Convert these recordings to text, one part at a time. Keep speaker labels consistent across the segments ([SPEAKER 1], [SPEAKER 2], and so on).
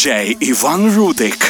[SPEAKER 1] диджей Иван Рудик.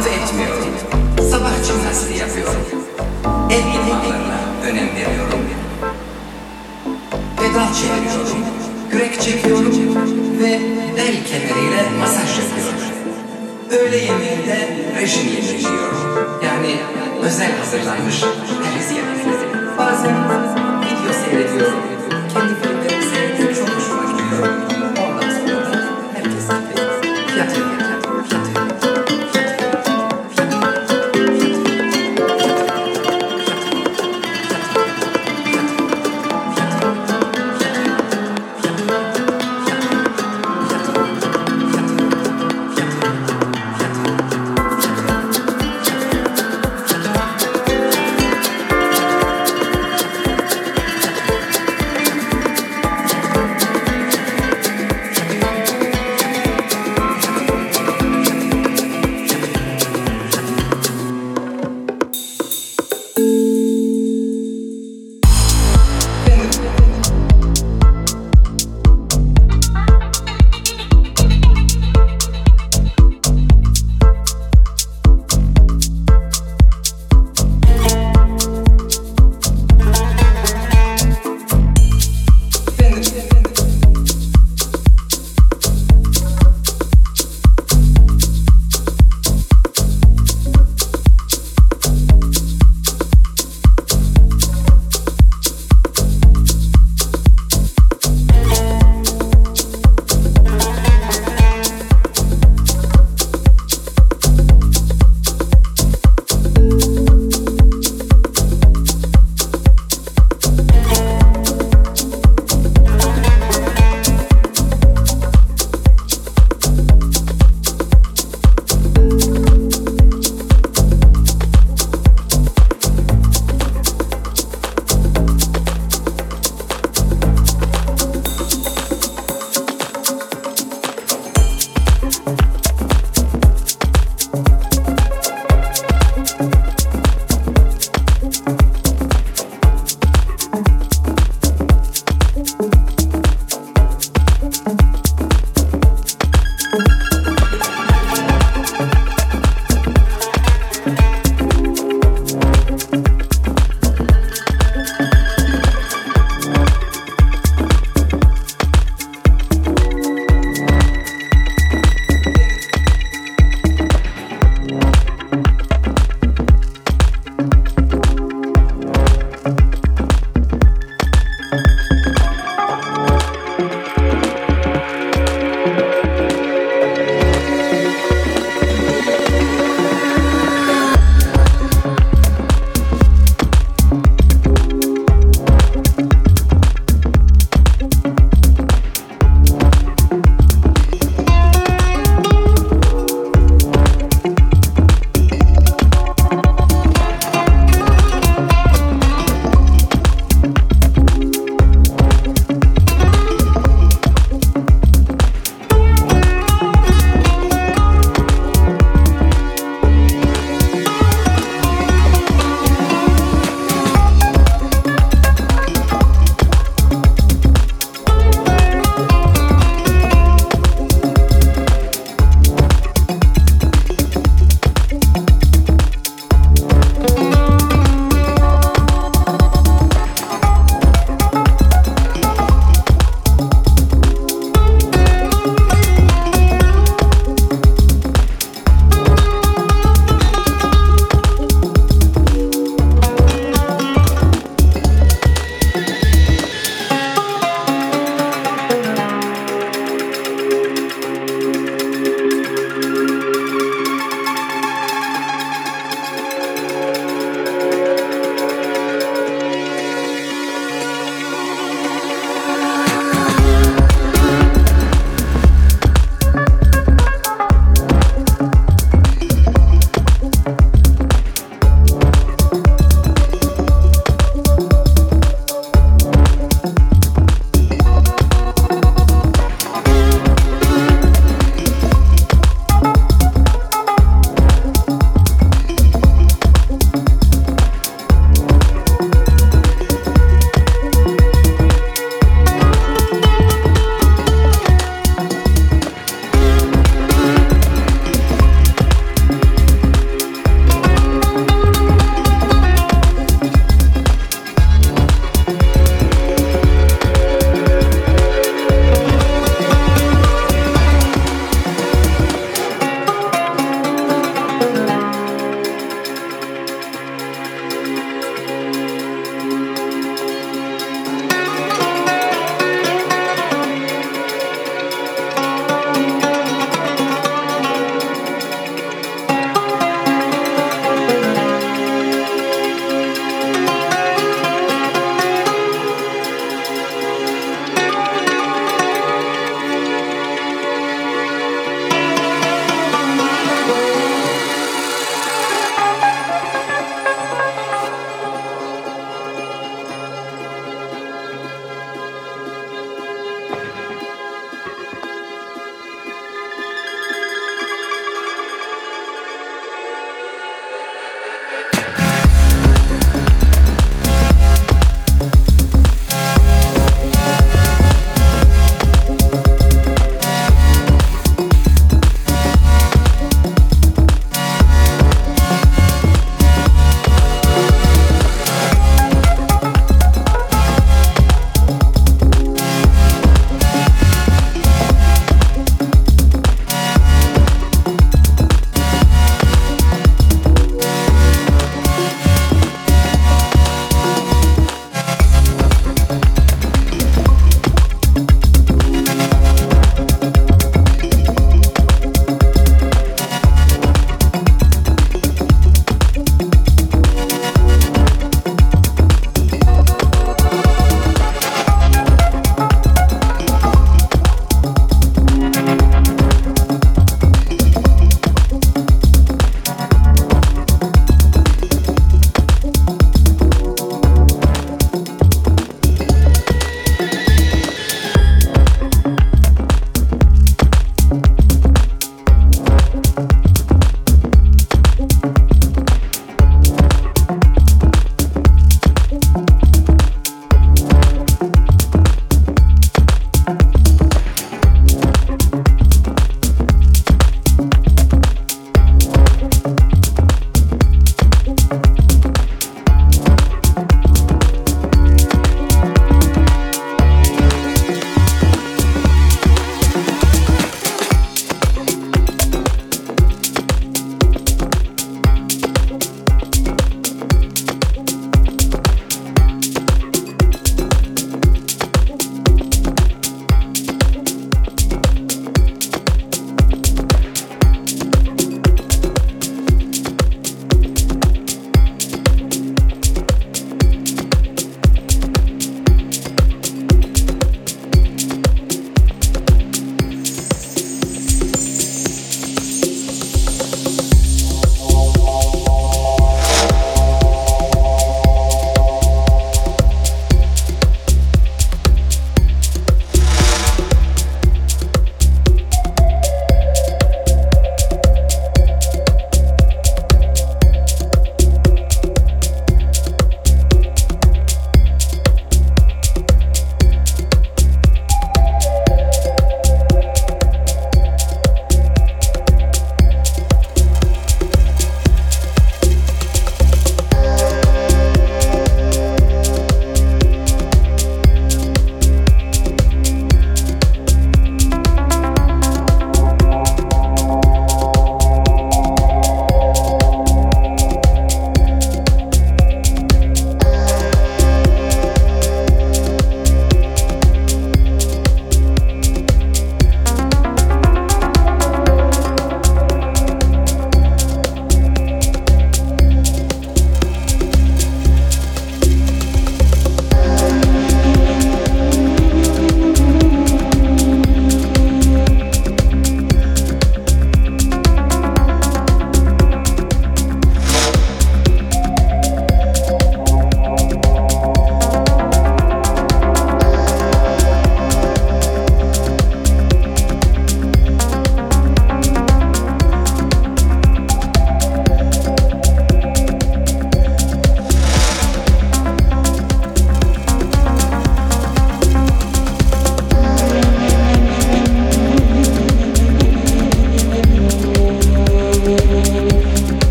[SPEAKER 2] Kahvaltı etmiyorum. Sabah jimnastiği yapıyorum. Ev idmanlarına önem veriyorum. Pedal çeviriyorum. Kürek çekiyorum. Ve bel kemeriyle masaj yapıyorum. Öğle yemeğinde rejim yemeği. Yani özel hazırlanmış periz yemekleri. Bazen video seyrediyorum. Kendi filmlerimi